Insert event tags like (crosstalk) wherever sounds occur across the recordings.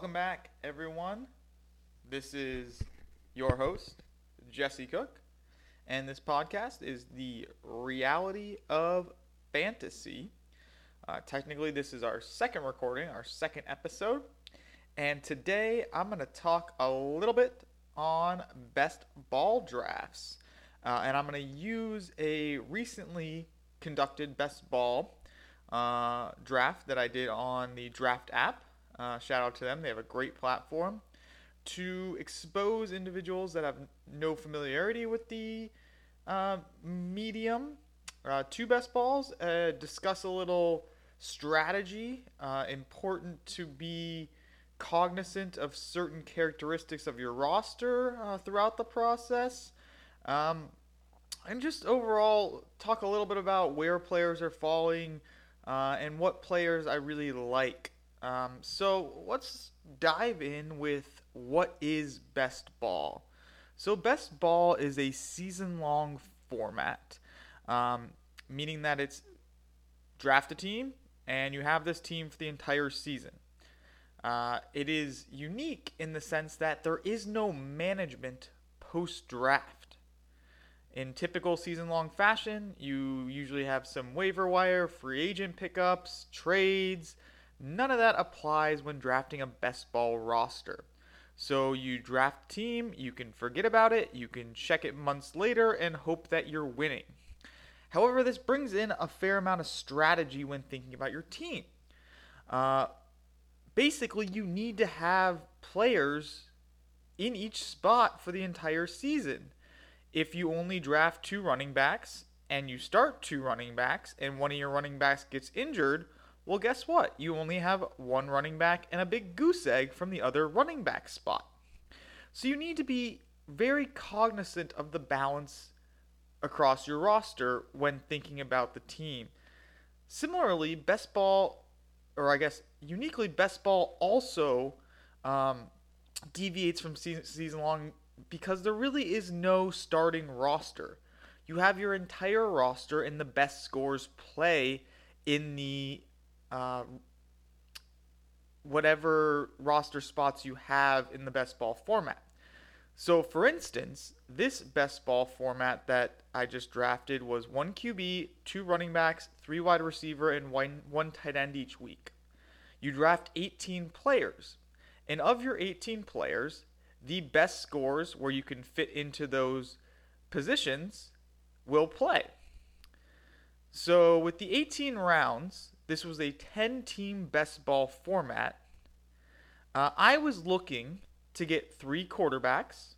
Welcome back, everyone. This is your host, Jesse Cook, and this podcast is the reality of fantasy. Uh, technically, this is our second recording, our second episode, and today I'm going to talk a little bit on best ball drafts, uh, and I'm going to use a recently conducted best ball uh, draft that I did on the Draft app. Uh, shout out to them; they have a great platform to expose individuals that have no familiarity with the uh, medium uh, to best balls. Uh, discuss a little strategy. Uh, important to be cognizant of certain characteristics of your roster uh, throughout the process. Um, and just overall talk a little bit about where players are falling and what players I really like. Um, so let's dive in with what is best ball. So best ball is a season-long format, um, meaning that it's draft a team and you have this team for the entire season. Uh, it is unique in the sense that there is no management post draft. In typical season long fashion, you usually have some waiver wire, free agent pickups, trades. None of that applies when drafting a best ball roster. So you draft team, you can forget about it, you can check it months later and hope that you're winning. However, this brings in a fair amount of strategy when thinking about your team. Uh, basically, you need to have players in each spot for the entire season. If you only draft two running backs and you start two running backs and one of your running backs gets injured, well, guess what? You only have one running back and a big goose egg from the other running back spot. So you need to be very cognizant of the balance across your roster when thinking about the team. Similarly, best ball, or I guess uniquely, best ball also um, deviates from season, season long because there really is no starting roster. You have your entire roster and the best scores play in the uh, whatever roster spots you have in the best ball format. So, for instance, this best ball format that I just drafted was one QB, two running backs, three wide receiver, and one, one tight end each week. You draft 18 players. And of your 18 players, the best scores where you can fit into those positions will play. So, with the 18 rounds, this was a 10 team best ball format. Uh, I was looking to get three quarterbacks,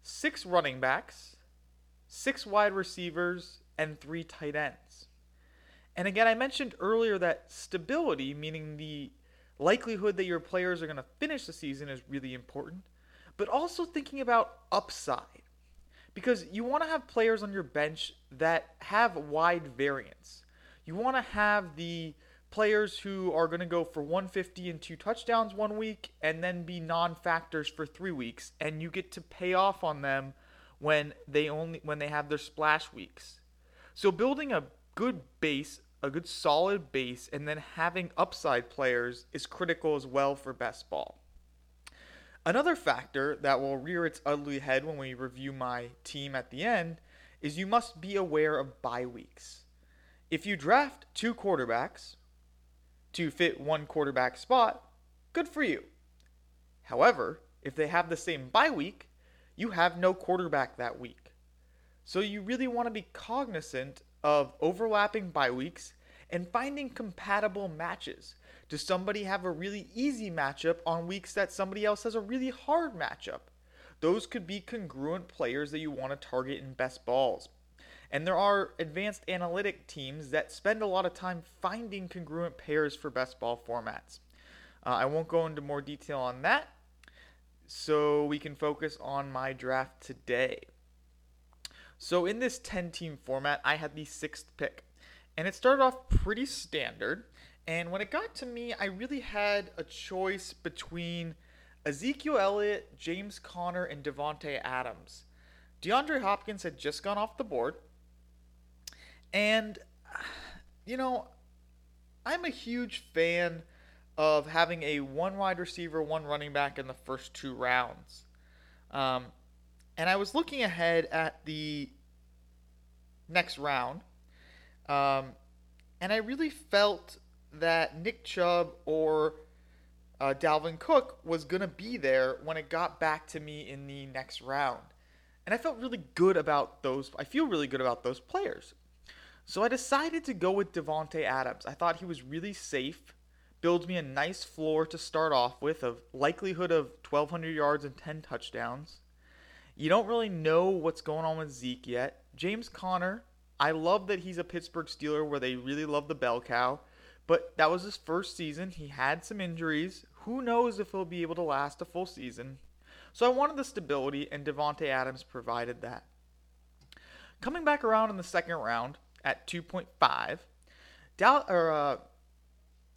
six running backs, six wide receivers, and three tight ends. And again, I mentioned earlier that stability, meaning the likelihood that your players are going to finish the season, is really important, but also thinking about upside. Because you want to have players on your bench that have wide variance. You want to have the players who are going to go for 150 and two touchdowns one week and then be non-factors for 3 weeks and you get to pay off on them when they only when they have their splash weeks. So building a good base, a good solid base and then having upside players is critical as well for best ball. Another factor that will rear its ugly head when we review my team at the end is you must be aware of bye weeks. If you draft two quarterbacks, to fit one quarterback spot, good for you. However, if they have the same bye week, you have no quarterback that week. So you really want to be cognizant of overlapping bye weeks and finding compatible matches. Does somebody have a really easy matchup on weeks that somebody else has a really hard matchup? Those could be congruent players that you want to target in best balls. And there are advanced analytic teams that spend a lot of time finding congruent pairs for best ball formats. Uh, I won't go into more detail on that, so we can focus on my draft today. So, in this 10 team format, I had the sixth pick, and it started off pretty standard. And when it got to me, I really had a choice between Ezekiel Elliott, James Conner, and Davante Adams. DeAndre Hopkins had just gone off the board, and, you know, I'm a huge fan of having a one wide receiver, one running back in the first two rounds. Um, and I was looking ahead at the next round, um, and I really felt that Nick Chubb or uh, Dalvin Cook was going to be there when it got back to me in the next round. And I felt really good about those. I feel really good about those players. So I decided to go with Davante Adams. I thought he was really safe, builds me a nice floor to start off with of likelihood of 1200 yards and 10 touchdowns. You don't really know what's going on with Zeke yet. James Conner, I love that he's a Pittsburgh Steeler where they really love the bell cow, but that was his first season. He had some injuries. Who knows if he'll be able to last a full season? So I wanted the stability, and Davante Adams provided that. Coming back around in the second round at 2.5, Dal- or, uh,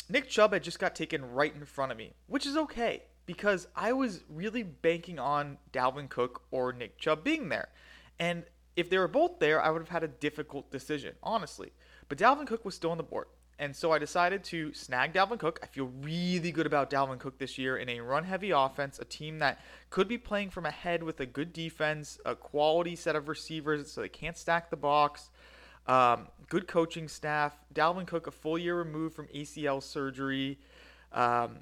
Nick Chubb had just got taken right in front of me, which is okay because I was really banking on Dalvin Cook or Nick Chubb being there. And if they were both there, I would have had a difficult decision, honestly. But Dalvin Cook was still on the board. And so I decided to snag Dalvin Cook. I feel really good about Dalvin Cook this year in a run heavy offense, a team that could be playing from ahead with a good defense, a quality set of receivers so they can't stack the box, um, good coaching staff. Dalvin Cook, a full year removed from ACL surgery. Um,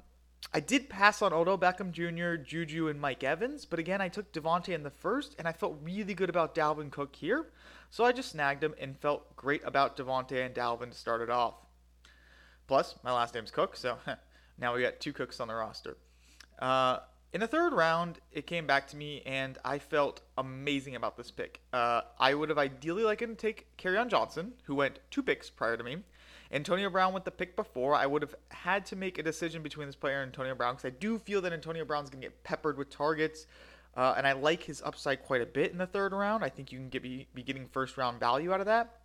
I did pass on Odell Beckham Jr., Juju, and Mike Evans, but again, I took Davante in the first, and I felt really good about Dalvin Cook here. So I just snagged him and felt great about Davante and Dalvin to start it off. Plus, my last name's Cook, so (laughs) now we got two Cooks on the roster. Uh, in the third round, it came back to me, and I felt amazing about this pick. Uh, I would have ideally liked to take on Johnson, who went two picks prior to me. Antonio Brown went the pick before. I would have had to make a decision between this player and Antonio Brown because I do feel that Antonio Brown's going to get peppered with targets. Uh, and I like his upside quite a bit in the third round. I think you can get, be, be getting first round value out of that.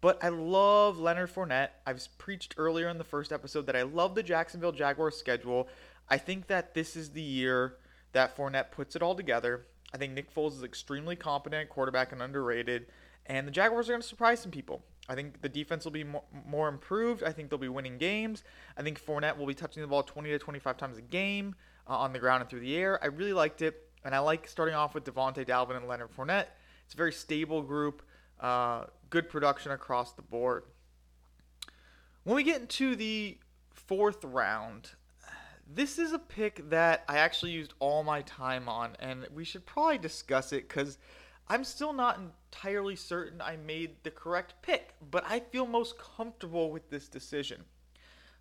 But I love Leonard Fournette. I've preached earlier in the first episode that I love the Jacksonville Jaguars schedule. I think that this is the year that Fournette puts it all together. I think Nick Foles is extremely competent quarterback and underrated, and the Jaguars are going to surprise some people. I think the defense will be more, improved. I think they'll be winning games. I think Fournette will be touching the ball 20 to 25 times a game uh, on the ground and through the air. I really liked it, and I like starting off with Davante Dalvin and Leonard Fournette. It's a very stable group. Uh, good production across the board. When we get into the fourth round, this is a pick that I actually used all my time on, and we should probably discuss it because I'm still not entirely certain I made the correct pick, but I feel most comfortable with this decision.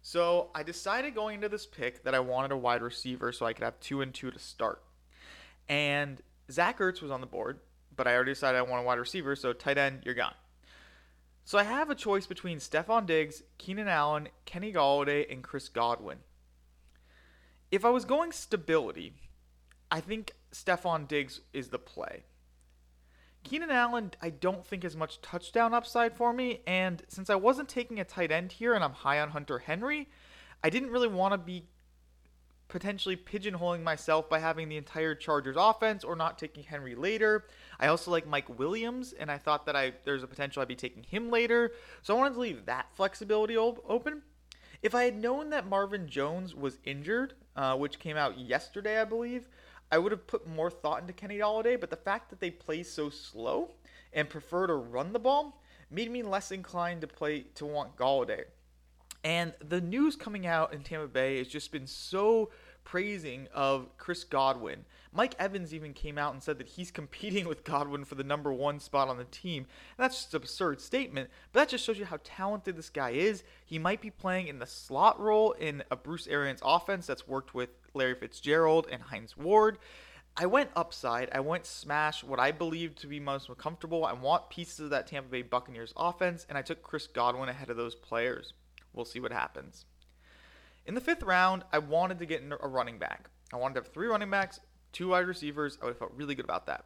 So I decided going into this pick that I wanted a wide receiver so I could have two and two to start. And Zach Ertz was on the board, but I already decided I want a wide receiver, so tight end, you're gone. So I have a choice between Stefon Diggs, Keenan Allen, Kenny Golladay, and Chris Godwin. If I was going stability, I think Stefon Diggs is the play. Keenan Allen, I don't think has much touchdown upside for me, and since I wasn't taking a tight end here and I'm high on Hunter Henry, I didn't really want to be potentially pigeonholing myself by having the entire Chargers offense or not taking Henry later. I also like Mike Williams, and I thought that I there's a potential I'd be taking him later. So I wanted to leave that flexibility open. If I had known that Marvin Jones was injured, uh, which came out yesterday, I believe, I would have put more thought into Kenny Golladay. But the fact that they play so slow and prefer to run the ball made me less inclined to play to want Golladay. And the news coming out in Tampa Bay has just been so praising of Chris Godwin. Mike Evans even came out and said that he's competing with Godwin for the number one spot on the team. And that's just an absurd statement, but that just shows you how talented this guy is. He might be playing in the slot role in a Bruce Arians offense that's worked with Larry Fitzgerald and Hines Ward. I went upside. I went smash what I believe to be most comfortable. I want pieces of that Tampa Bay Buccaneers offense, and I took Chris Godwin ahead of those players. We'll see what happens. In the fifth round, I wanted to get a running back. I wanted to have three running backs, two wide receivers. I would have felt really good about that.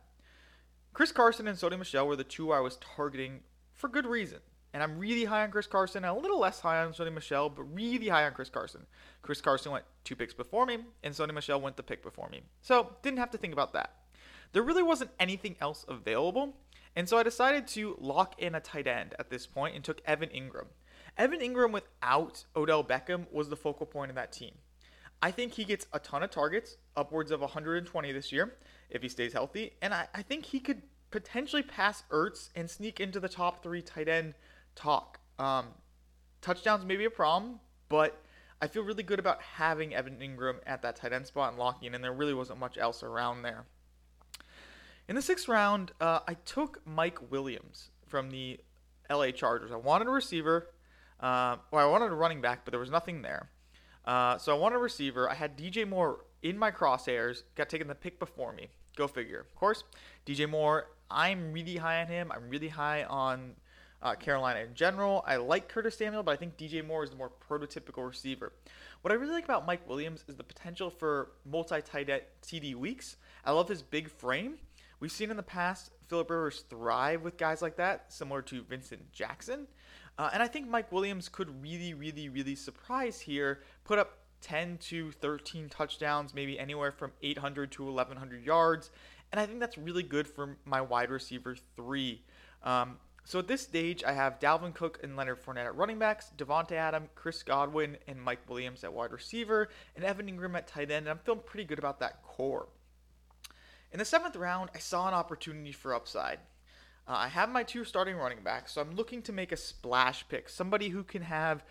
Chris Carson and Sony Michel were the two I was targeting for good reason. And I'm really high on Chris Carson, and a little less high on Sony Michel, but really high on Chris Carson. Chris Carson went two picks before me, and Sony Michel went the pick before me. So didn't have to think about that. There really wasn't anything else available, and so I decided to lock in a tight end at this point and took Evan Engram. Evan Engram without Odell Beckham was the focal point of that team. I think he gets a ton of targets, upwards of 120 this year, if he stays healthy. And I, I think he could potentially pass Ertz and sneak into the top three tight end talk. Um, touchdowns may be a problem, but I feel really good about having Evan Engram at that tight end spot and locking in, and there really wasn't much else around there. In the sixth round, uh, I took Mike Williams from the LA Chargers. I wanted a receiver. Uh, well, I wanted a running back, but there was nothing there. Uh, so I wanted a receiver. I had DJ Moore in my crosshairs, got taken the pick before me. Go figure. Of course, DJ Moore, I'm really high on him. I'm really high on uh, Carolina in general. I like Curtis Samuel, but I think DJ Moore is the more prototypical receiver. What I really like about Mike Williams is the potential for multi tight TD weeks. I love his big frame. We've seen in the past Philip Rivers thrive with guys like that, similar to Vincent Jackson. Uh, and I think Mike Williams could really, really, really surprise here, put up 10 to 13 touchdowns, maybe anywhere from 800 to 1100 yards. And I think that's really good for my wide receiver three. Um, so at this stage, I have Dalvin Cook and Leonard Fournette at running backs, Davante Adam, Chris Godwin, and Mike Williams at wide receiver, and Evan Engram at tight end. And I'm feeling pretty good about that core. In the seventh round, I saw an opportunity for upside. Uh, I have my two starting running backs, so I'm looking to make a splash pick, somebody who can have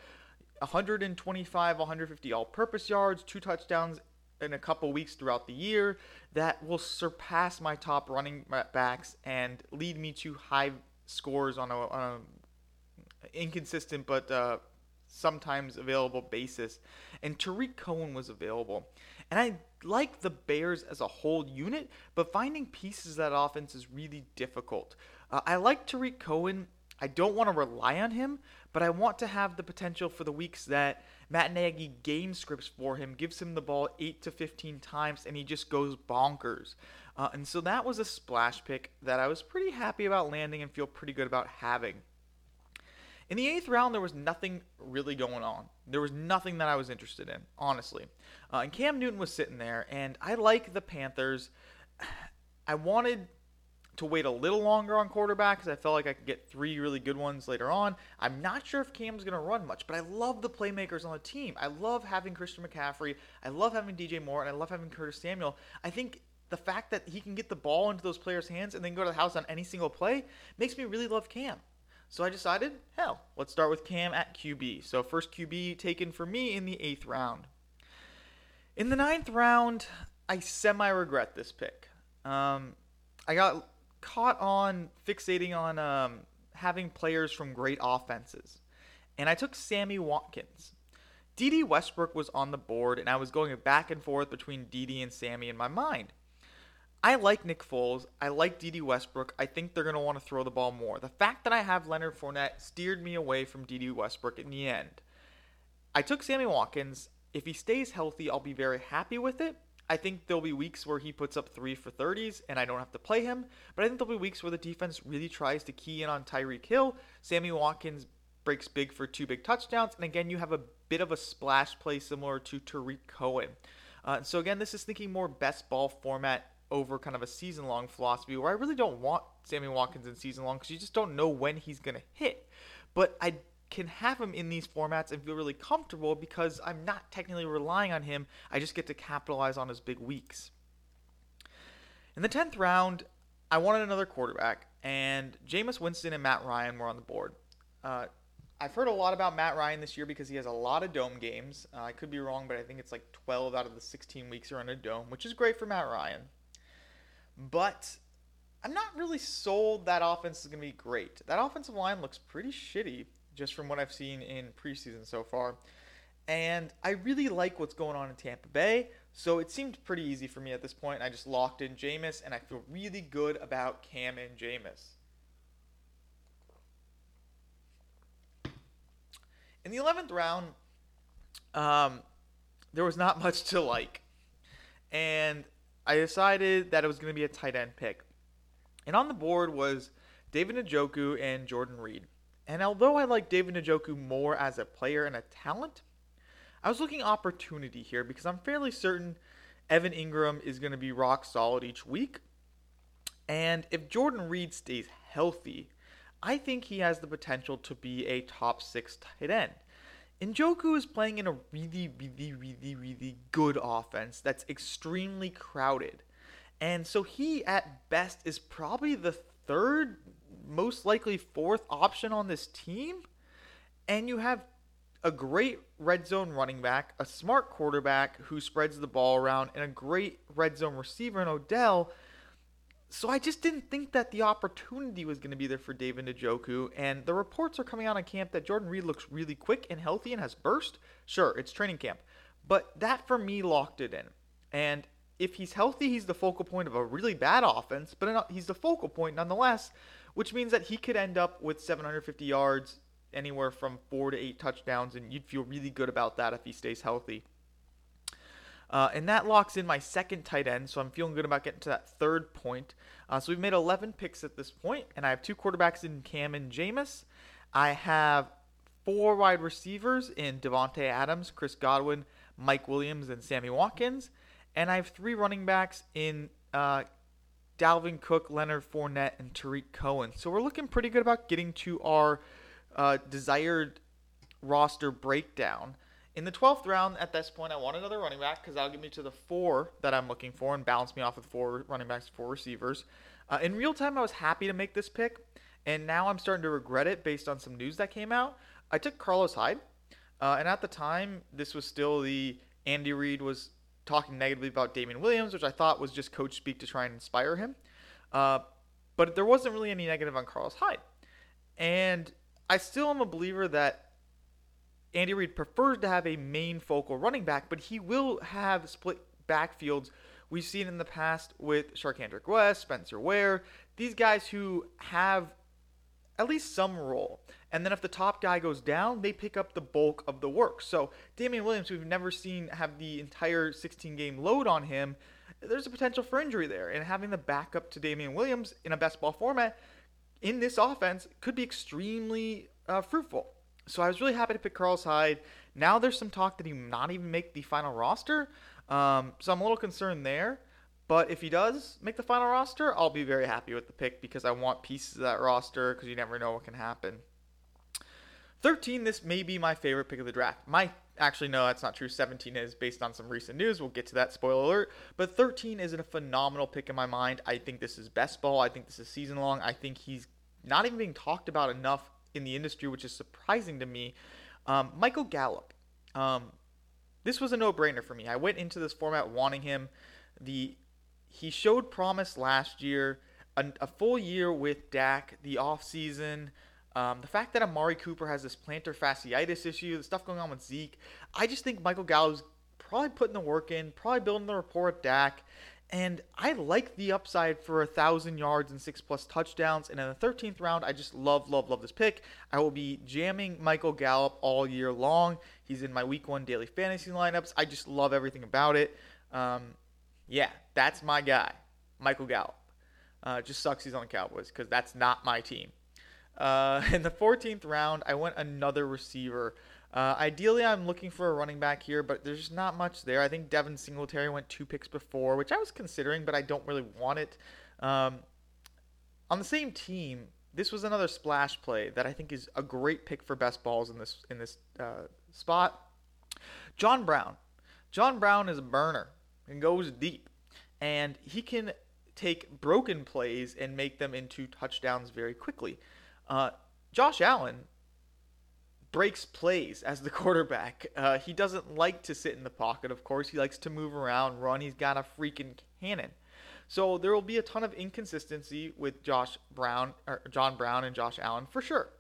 125, 150 all-purpose yards, two touchdowns in a couple weeks throughout the year that will surpass my top running backs and lead me to high scores on a, on a inconsistent but uh, sometimes available basis. And Tarik Cohen was available. And I like the Bears as a whole unit, but finding pieces of that offense is really difficult. Uh, I like Tarik Cohen. I don't want to rely on him, but I want to have the potential for the weeks that Matt Nagy game scripts for him, gives him the ball 8 to 15 times, and he just goes bonkers. Uh, and so that was a splash pick that I was pretty happy about landing and feel pretty good about having. In the eighth round, there was nothing really going on. There was nothing that I was interested in, honestly. Uh, and Cam Newton was sitting there, and I like the Panthers. (sighs) I wanted to wait a little longer on quarterback because I felt like I could get three really good ones later on. I'm not sure if Cam's going to run much, but I love the playmakers on the team. I love having Christian McCaffrey. I love having DJ Moore, and I love having Curtis Samuel. I think the fact that he can get the ball into those players' hands and then go to the house on any single play makes me really love Cam. So I decided, hell, let's start with Cam at QB. So first QB taken for me in the eighth round. In the ninth round, I semi regret this pick. Um, I got caught on fixating on um, having players from great offenses, and I took Sammy Watkins. Dede Westbrook was on the board, and I was going back and forth between Dede and Sammy in my mind. I like Nick Foles. I like Dede Westbrook. I think they're going to want to throw the ball more. The fact that I have Leonard Fournette steered me away from Dede Westbrook in the end. I took Sammy Watkins. If he stays healthy, I'll be very happy with it. I think there'll be weeks where he puts up three for 30s and I don't have to play him. But I think there'll be weeks where the defense really tries to key in on Tyreek Hill. Sammy Watkins breaks big for two big touchdowns. And again, you have a bit of a splash play similar to Tarik Cohen. Uh, so again, this is thinking more best ball format over kind of a season long philosophy where I really don't want Sammy Watkins in season long because you just don't know when he's going to hit. But I can have him in these formats and feel really comfortable because I'm not technically relying on him. I just get to capitalize on his big weeks. In the 10th round, I wanted another quarterback, and Jameis Winston and Matt Ryan were on the board. Uh, I've heard a lot about Matt Ryan this year because he has a lot of dome games. Uh, I could be wrong, but I think it's like 12 out of the 16 weeks are in a dome, which is great for Matt Ryan. But I'm not really sold that offense is going to be great. That offensive line looks pretty shitty just from what I've seen in preseason so far. And I really like what's going on in Tampa Bay, so it seemed pretty easy for me at this point. I just locked in Jameis, and I feel really good about Cam and Jameis. In the 11th round, um, there was not (laughs) much to like. And I decided that it was going to be a tight end pick. And on the board was David Njoku and Jordan Reed. And although I like David Njoku more as a player and a talent, I was looking opportunity here because I'm fairly certain Evan Engram is going to be rock solid each week. And if Jordan Reed stays healthy, I think he has the potential to be a top six tight end. Njoku is playing in a really, really, really, really good offense that's extremely crowded. And so he, at best, is probably the third, most likely fourth option on this team. And you have a great red zone running back, a smart quarterback who spreads the ball around, and a great red zone receiver in Odell so I just didn't think that the opportunity was going to be there for David Njoku. And the reports are coming out in camp that Jordan Reed looks really quick and healthy and has burst. Sure, it's training camp. But that for me locked it in. And if he's healthy, he's the focal point of a really bad offense, but he's the focal point nonetheless, which means that he could end up with 750 yards, anywhere from four to eight touchdowns, and you'd feel really good about that if he stays healthy. Uh, and that locks in my second tight end, so I'm feeling good about getting to that third point. Uh, so we've made 11 picks at this point, and I have two quarterbacks in Cam and Jameis. I have four wide receivers in Davante Adams, Chris Godwin, Mike Williams, and Sammy Watkins. And I have three running backs in uh, Dalvin Cook, Leonard Fournette, and Tarik Cohen. So we're looking pretty good about getting to our uh, desired roster breakdown. In the 12th round, at this point, I want another running back because that'll get me to the four that I'm looking for and balance me off with four running backs, four receivers. Uh, in real time, I was happy to make this pick, and now I'm starting to regret it based on some news that came out. I took Carlos Hyde, uh, and at the time, this was still the Andy Reid was talking negatively about Damien Williams, which I thought was just coach speak to try and inspire him. Uh, but there wasn't really any negative on Carlos Hyde. And I still am a believer that Andy Reid prefers to have a main focal running back, but he will have split backfields. We've seen in the past with Charcandrick West, Spencer Ware, these guys who have at least some role. And then if the top guy goes down, they pick up the bulk of the work. So Damien Williams, we've never seen have the entire 16 game load on him. There's a potential for injury there. And having the backup to Damien Williams in a best ball format in this offense could be extremely uh, fruitful. So I was really happy to pick Carlos Hyde. Now there's some talk that he not even make the final roster. Um, so I'm a little concerned there. But if he does make the final roster, I'll be very happy with the pick because I want pieces of that roster because you never know what can happen. 13, this may be my favorite pick of the draft. My actually no, that's not true. 17 is based on some recent news. We'll get to that. Spoiler alert. But 13 is a phenomenal pick in my mind. I think this is best ball. I think this is season long. I think he's not even being talked about enough in the industry, which is surprising to me. Um, Michael Gallup. Um, this was a no-brainer for me. I went into this format wanting him. The he showed promise last year. A, a full year with Dak, the offseason, um, the fact that Amari Cooper has this plantar fasciitis issue, the stuff going on with Zeke, I just think Michael Gallup's probably putting the work in, probably building the rapport with Dak, and I like the upside for a thousand yards and six plus touchdowns. And in the 13th round, I just love, love, love this pick. I will be jamming Michael Gallup all year long. He's in my week one daily fantasy lineups. I just love everything about it. Um, yeah, that's my guy, Michael Gallup. Uh, just sucks he's on the Cowboys because that's not my team. Uh, (laughs) in the 14th round, I went another receiver. Uh, ideally, I'm looking for a running back here, but there's just not much there. I think Devin Singletary went two picks before, which I was considering, but I don't really want it. Um, on the same team, this was another splash play that I think is a great pick for best balls in this in this uh, spot. John Brown. John Brown is a burner and goes deep, and he can take broken plays and make them into touchdowns very quickly. Uh, Josh Allen breaks plays as the (laughs) quarterback. Uh, he doesn't like to sit in the pocket, of course. He likes to move around, run. He's got a freaking cannon. So there will be a ton of inconsistency with Josh Brown, or John Brown, and Josh Allen for sure.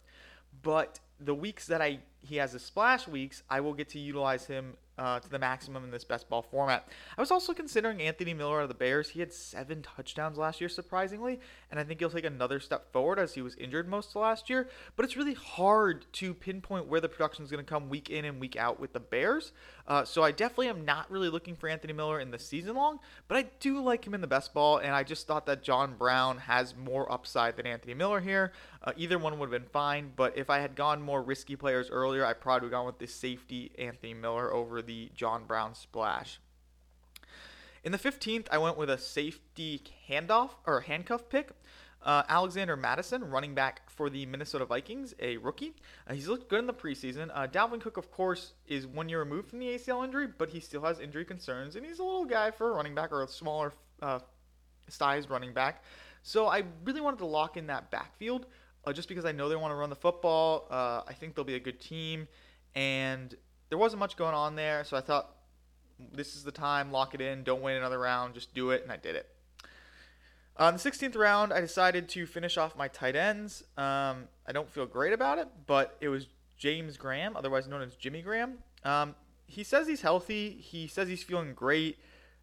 But the weeks that I he has the splash weeks, I will get to utilize him uh, to the maximum in this best ball format. I was also considering Anthony Miller of the Bears. He had seven touchdowns last year, surprisingly, and I think he'll take another step forward as he was injured most of last year. But it's really hard to pinpoint where the production is going to come week in and week out with the Bears. Uh, so I definitely am not really looking for Anthony Miller in the season long, but I do like him in the best ball, and I just thought that John Brown has more upside than Anthony Miller here. Uh, either one would have been fine, but if I had gone more risky players earlier, I probably would have gone with the safety Anthony Miller over the John Brown splash. In the 15th, I went with a safety handoff or handcuff pick. Uh, Alexander Mattison, running back for the Minnesota Vikings, a rookie. Uh, he's looked good in the preseason. Uh, Dalvin Cook, of course, is one year removed from the ACL injury, but he still has injury concerns, and he's a little guy for a running back or a smaller uh, sized running back. So I really wanted to lock in that backfield uh, just because I know they want to run the football. Uh, I think they'll be a good team, and there wasn't much going on there, so I thought this is the time, lock it in, don't wait another round, just do it, and I did it. On the 16th round, I decided to finish off my tight ends. Um, I don't feel great about it, but it was James Graham, otherwise known as Jimmy Graham. Um, he says he's healthy. He says he's feeling great.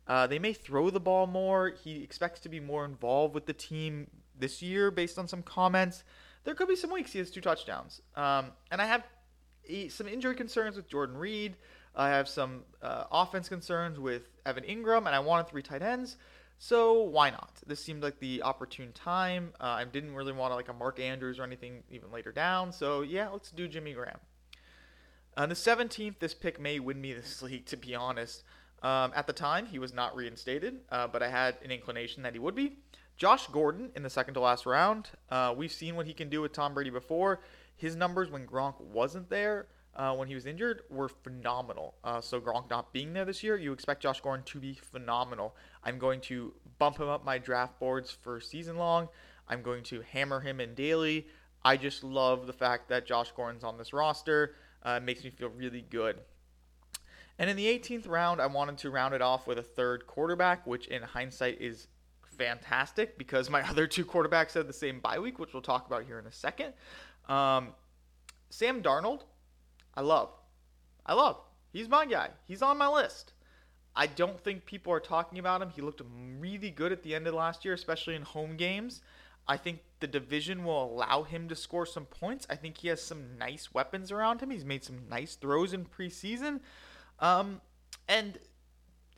Uh, they may throw the ball more. He expects to be more involved with the team this year based on some comments. There could be some weeks he has two touchdowns. Um, and I have some injury concerns with Jordan Reed. I have some uh, offense concerns with Evan Engram, and I wanted three tight ends. So why not? This seemed like the opportune time. Uh, I didn't really want like a Mark Andrews or anything even later down. So yeah, let's do Jimmy Graham. On the 17th, this pick may win me this (laughs) league, to be honest. Um, at the time, he was not reinstated, uh, but I had an inclination that he would be. Josh Gordon in the second to last round. Uh, we've seen what he can do with Tom Brady before. His numbers when Gronk wasn't there uh, when he was injured were phenomenal. Uh, so Gronk not being there this year, you expect Josh Gordon to be phenomenal. I'm going to bump him up my draft boards for season long. I'm going to hammer him in daily. I just love the fact that Josh Gordon's on this roster. Uh, makes me feel really good. And in the 18th round, I wanted to round it off with a third quarterback, which in hindsight is fantastic because my (laughs) other two quarterbacks had the same bye week, which we'll talk about here in a second. Um, Sam Darnold I love. I love. He's my guy. He's on my list. I don't think people are talking about him. He looked really good at the end of last year, especially in home games. I think the division will allow him to score some points. I think he has some nice weapons around him. He's made some nice throws in preseason. Um, and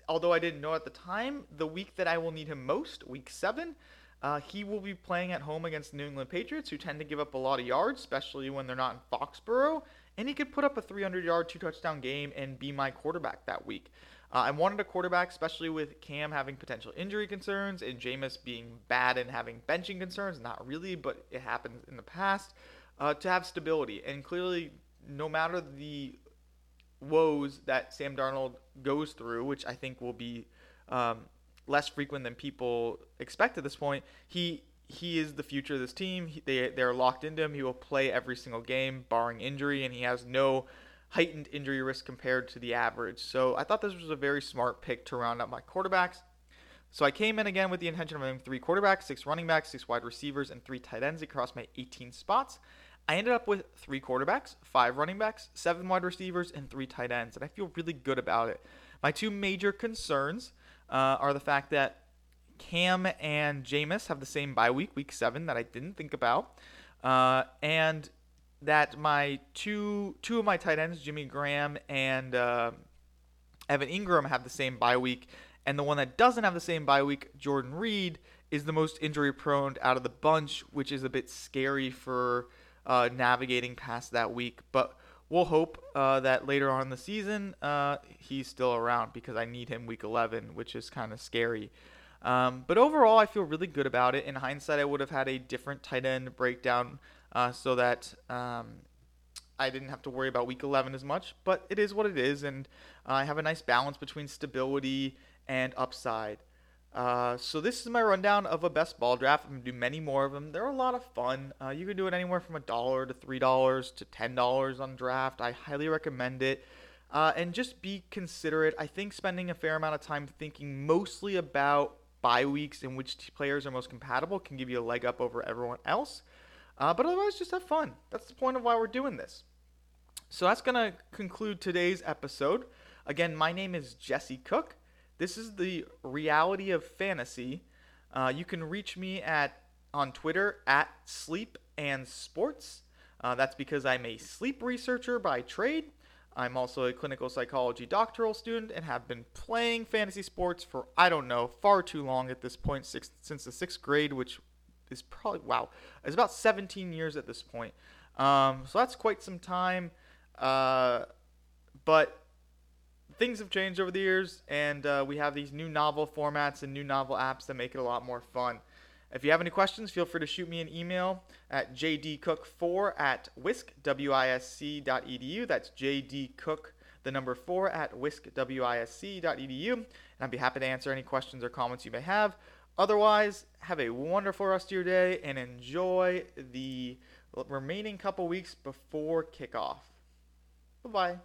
although I didn't know at the time, the week that I will need him most, week seven, uh, he will be playing at home against the New England Patriots, who tend to give up a lot of yards, especially when they're not in Foxborough and he could put up a 300 yard, two touchdown game and be my quarterback that week. Uh, I wanted a quarterback, especially with Cam having potential injury concerns and Jameis being bad and having benching concerns. Not really, but it happened in the past. Uh, to have stability. And clearly, no matter the woes that Sam Darnold goes through, which I think will be um, less frequent than people expect at this point, he he is the future of this team. He, they they're locked into him. He will play every single game, barring injury, and he has no heightened injury risk compared to the average. So I thought this was a very smart pick to round out my quarterbacks. So I came in again with the intention of having three quarterbacks, six running backs, six wide receivers, and three tight ends across my 18 spots. I ended up with three quarterbacks, five running backs, seven wide receivers, and three tight ends, and I feel really good about it. My two major concerns uh, are the fact that Cam and Jameis have the same bye week, week seven, that I didn't think about, uh, and that my two two of my tight ends, Jimmy Graham and uh, Evan Engram, have the same bye week, and the one that doesn't have the same bye week, Jordan Reed, is the most injury prone out of the bunch, which is a bit scary for uh, navigating past that week, but. We'll hope uh, that later on in the season uh, he's still around because I need him week 11, which is kind of scary. Um, but overall, I feel really good about it. In hindsight, I would have had a different tight end breakdown uh, so that um, I didn't have to worry about week 11 as much. But it is what it is, and uh, I have a nice balance between stability and upside. Uh, so this is my rundown of a best ball draft. I'm gonna do many more of them. They're a lot of fun. Uh, you can do it anywhere from a dollar to three dollars to ten dollars on draft. I highly recommend it. Uh, and just be considerate. I think spending a fair amount of time thinking mostly about bye weeks in which players are most compatible can give you a leg up over everyone else. Uh, but otherwise, just have fun. That's the point of why we're doing this. So that's to conclude today's episode. Again, my name is Jesse Cook. This is the reality of fantasy. Uh, you can reach me at on Twitter at Sleep and Sports. Uh, that's because I'm a sleep researcher by trade. I'm also a clinical psychology doctoral student and have been playing fantasy sports for, I don't know, far too long at this point, six, since the sixth grade, which is probably, wow, it's about 17 years at this point. Um, so that's quite some time. Uh, but things have changed over the years, and uh, we have these new novel formats and new novel apps that make it a lot more fun. If you have any questions, feel free to shoot me an email at jdcook4 at wisc.wisc.edu. That's jdcook, the number 4 at wisc.wisc.edu. And I'd be happy to answer any questions or comments you may have. Otherwise, have a wonderful rest of your day and enjoy the remaining couple weeks before kickoff. Bye bye.